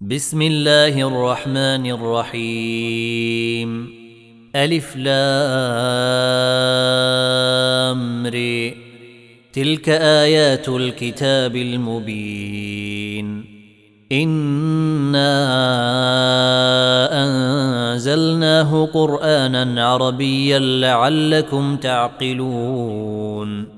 بسم الله الرحمن الرحيم. ألف لام ري تلك آيات الكتاب المبين. إنا أنزلناه قرآنا عربيا لعلكم تعقلون.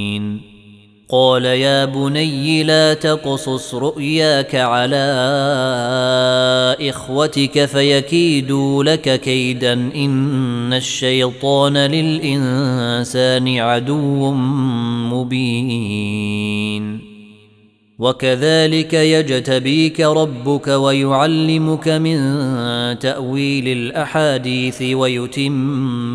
قال يا بني لا تقصص رؤياك على إخوتك فيكيدوا لك كيدا إن الشيطان للإنسان عدو مبين. وكذلك يجتبيك ربك ويعلمك من تأويل الأحاديث ويتم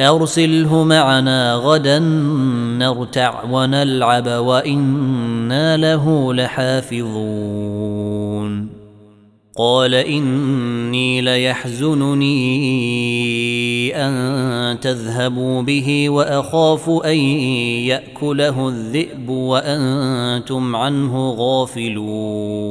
أرسله معنا غدا نرتع ونلعب وإنا له لحافظون. قال إني ليحزنني أن تذهبوا به وأخاف أن يأكله الذئب وأنتم عنه غافلون.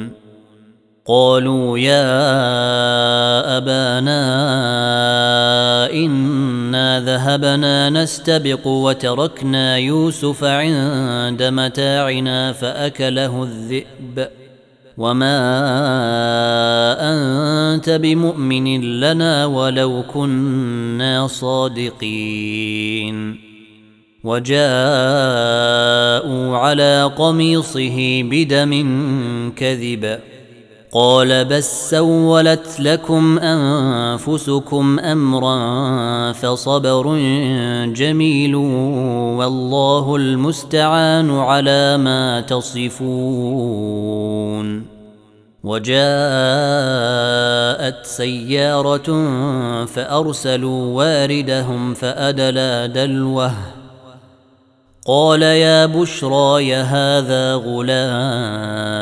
قالوا يا أبانا إنا ذهبنا نستبق وتركنا يوسف عند متاعنا فأكله الذئب. وما أنت بمؤمن لنا ولو كنا صادقين. وجاءوا على قميصه بدم كذب. قال بس سولت لكم أنفسكم أمرا فصبر جميل والله المستعان على ما تصفون. وجاءت سيارة فأرسلوا واردهم فأدلى دلوه. قال يا بشرى هذا غلام.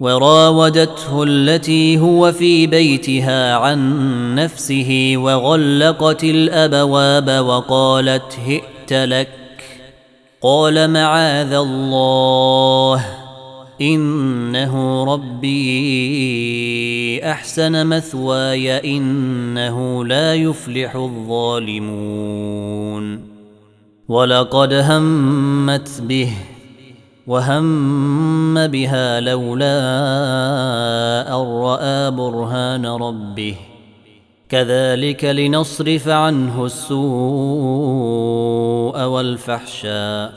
وراودته التي هو في بيتها عن نفسه وغلقت الأبواب وقالت هئت لك. قال معاذ الله إنه ربي أحسن مثواي إنه لا يفلح الظالمون. ولقد همت به وهم بها لولا ان راى برهان ربه كذلك لنصرف عنه السوء والفحشاء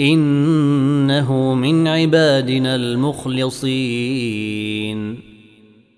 انه من عبادنا المخلصين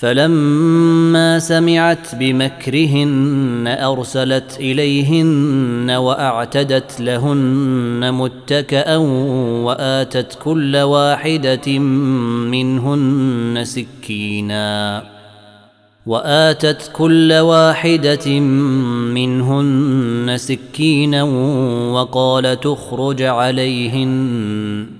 فلما سمعت بمكرهن أرسلت إليهن وأعتدت لهن متكئا وآتت كل واحدة منهن سكينا وآتت كل واحدة منهن سكينا وقال تخرج عليهن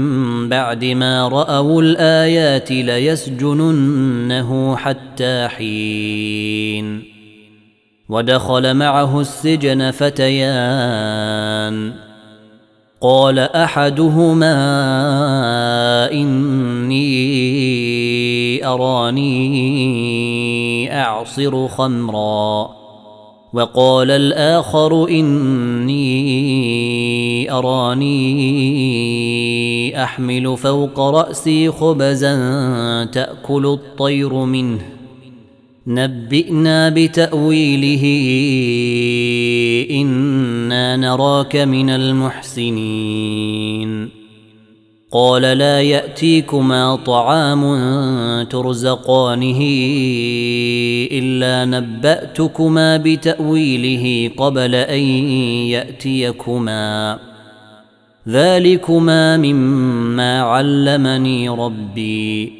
بعد ما رأوا الآيات ليسجننه حتى حين. ودخل معه السجن فتيان. قال أحدهما إني أراني أعصر خمرا. وقال الآخر إني أراني أحمل فوق رأسي خبزا تأكل الطير منه. نبئنا بتأويله إنا نراك من المحسنين. قال لا يأتيكما طعام ترزقانه إلا نبأتكما بتأويله قبل أن يأتيكما. ذلكما مما علمني ربي.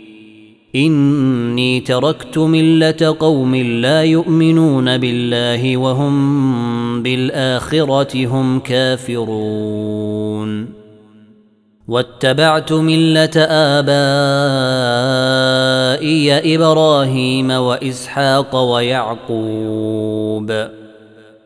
اني تركت مله قوم لا يؤمنون بالله وهم بالاخره هم كافرون. واتبعت مله ابائي إبراهيم واسحاق ويعقوب.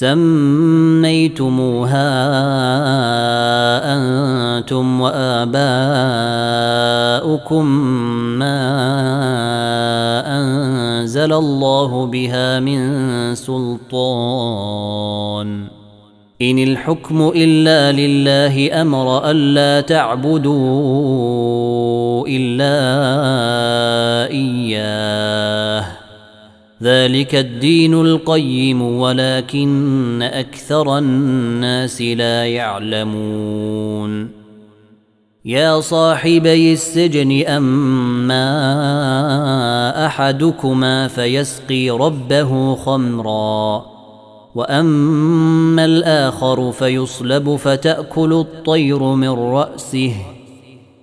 سميتموها أنتم وآباؤكم ما أنزل الله بها من سلطان. إن الحكم إلا لله أمر ألا تعبدوا إلا إياه. ذلك الدين القيم ولكن أكثر الناس لا يعلمون. يا صاحبي السجن أما أحدكما فيسقي ربه خمرا وأما الآخر فيصلب فتأكل الطير من رأسه.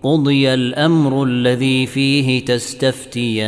قضي الأمر الذي فيه تستفتيان.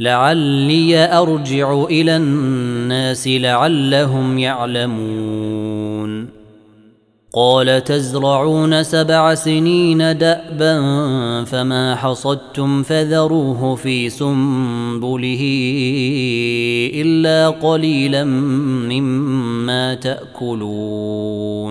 لعلي أرجع إلى الناس لعلهم يعلمون. قال تزرعون سبع سنين دأبا فما حصدتم فذروه في سنبله إلا قليلا مما تأكلون.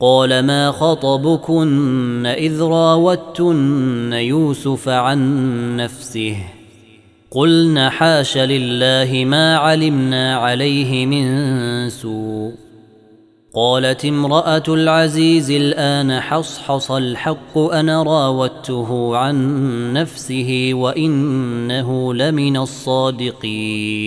قال ما خطبكن إذ راوتن يوسف عن نفسه قلن حاش لله ما علمنا عليه من سوء قالت امرأة العزيز الآن حصحص الحق أنا راودته عن نفسه وإنه لمن الصادقين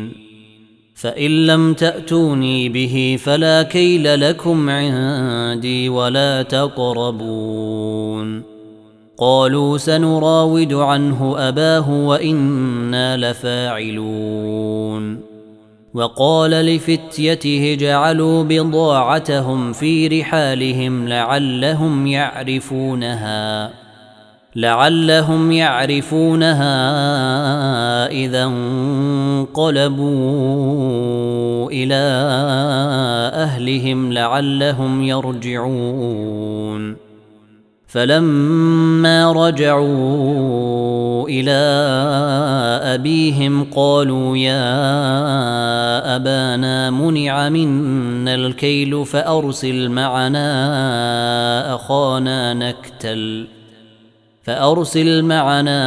فإن لم تأتوني به فلا كيل لكم عندي ولا تقربون. قالوا سنراود عنه أباه وإنا لفاعلون. وقال لفتيته جعلوا بضاعتهم في رحالهم لعلهم يعرفونها. لعلهم يعرفونها إذا انقلبوا إلى أهلهم لعلهم يرجعون. فلما رجعوا إلى أبيهم قالوا يا أبانا منع منا الكيل فأرسل معنا أخانا نكتل. فأرسل معنا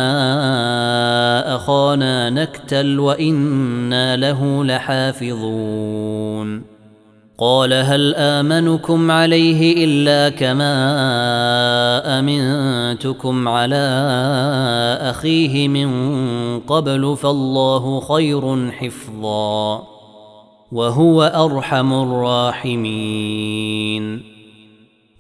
أخانا نكتل وإنا له لحافظون. قال هل آمنكم عليه إلا كما أمنتكم على أخيه من قبل فالله خير حفظا وهو أرحم الراحمين.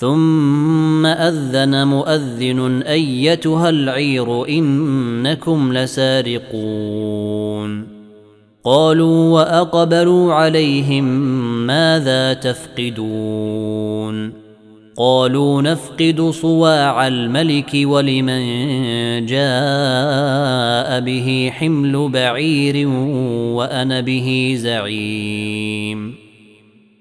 ثم أذن مؤذن أيتها العير إنكم لسارقون. قالوا وأقبلوا عليهم ماذا تفقدون؟ قالوا نفقد صواع الملك ولمن جاء به حمل بعير وأنا به زعيم.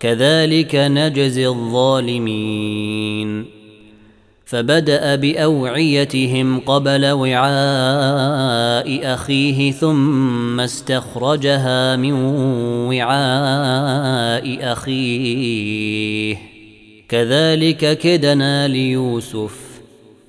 كذلك نجزي الظالمين. فبدأ بأوعيتهم قبل وعاء أخيه ثم استخرجها من وعاء أخيه. كذلك كدنا ليوسف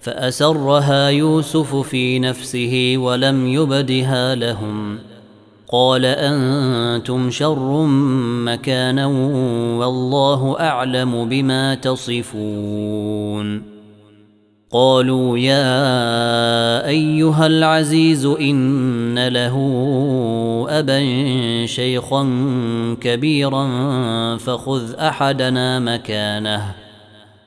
فأسرها يوسف في نفسه ولم يبدها لهم. قال أنتم شر مكانا والله أعلم بما تصفون. قالوا يا أيها العزيز إن له أبا شيخا كبيرا فخذ أحدنا مكانه.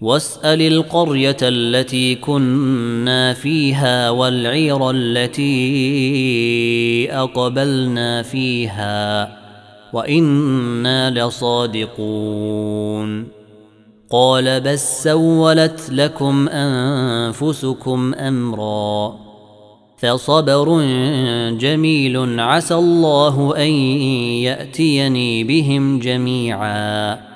واسأل القرية التي كنا فيها والعير التي أقبلنا فيها وإنا لصادقون. قال بس سولت لكم أنفسكم أمرا فصبر جميل عسى الله أن يأتيني بهم جميعا.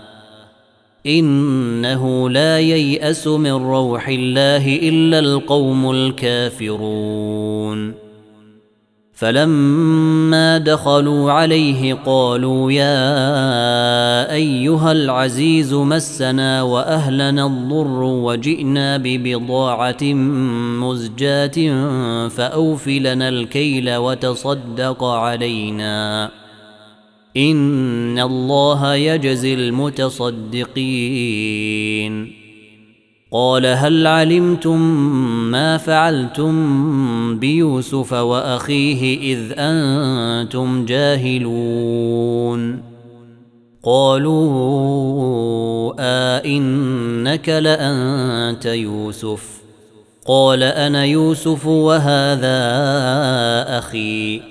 إنه لا ييأس من روح الله إلا القوم الكافرون. فلما دخلوا عليه قالوا يا أيها العزيز مسنا وأهلنا الضر وجئنا ببضاعة مزجاة فاوف لنا الكيل وتصدق علينا. ان الله يجزي المتصدقين قال هل علمتم ما فعلتم بيوسف واخيه اذ أنتم جاهلون قالوا ائنك آه لانت يوسف قال أنا يوسف وهذا أخي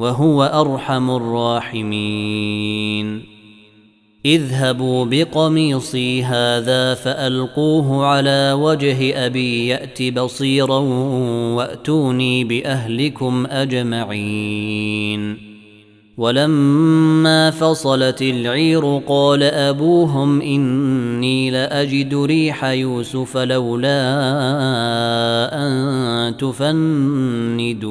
وهو أرحم الراحمين. اذهبوا بقميصي هذا فألقوه على وجه أبي يأت بصيرا وأتوني بأهلكم أجمعين. ولما فصلت العير قال أبوهم إني لأجد ريح يوسف لولا أن تفندون.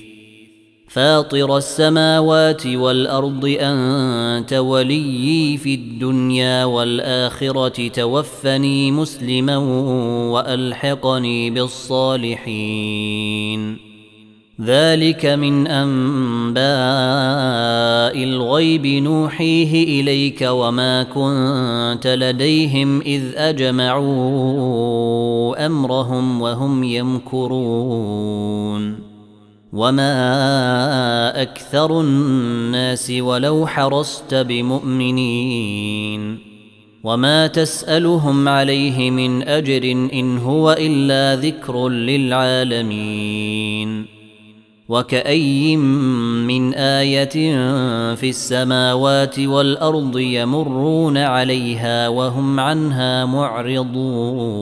فاطر السماوات والأرض أنت وليي في الدنيا والآخرة توفني مسلما وألحقني بالصالحين. ذلك من أنباء الغيب نوحيه إليك وما كنت لديهم إذ أجمعوا أمرهم وهم يمكرون. وما أكثر الناس ولو حرصت بمؤمنين وما تسالهم عليه من اجر ان هو الا ذكر للعالمين وكأي من آية في السماوات والأرض يمرون عليها وهم عنها معرضون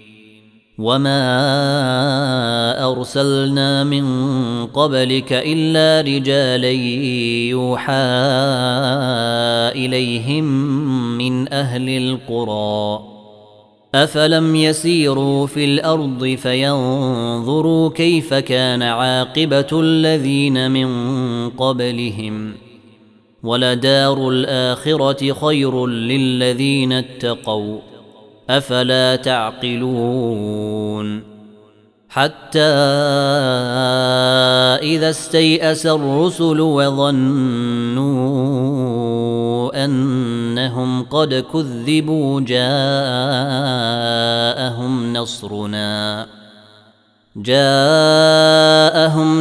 وما ارسلنا من قبلك الا رجالا يوحى اليهم من أهل القرى افلم يسيروا في الأرض فينظروا كيف كان عاقبه الذين من قبلهم ولدار الاخره خير للذين اتقوا أفلا تعقلون حتى إذا استيأس الرسل وظنوا أنهم قد كذبوا جاءهم نصرنا جاءهم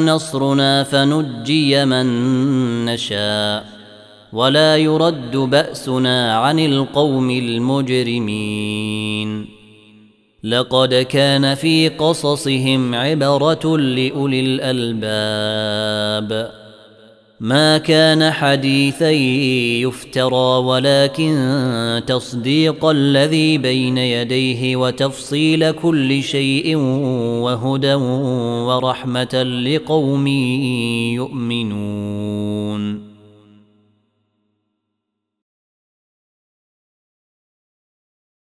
نصرنا فنجي من نشاء ولا يرد بأسنا عن القوم المجرمين. لقد كان في قصصهم عبرة لأولي الألباب. ما كان حديثا يفترى ولكن تصديق الذي بين يديه وتفصيل كل شيء وهدى ورحمة لقوم يؤمنون.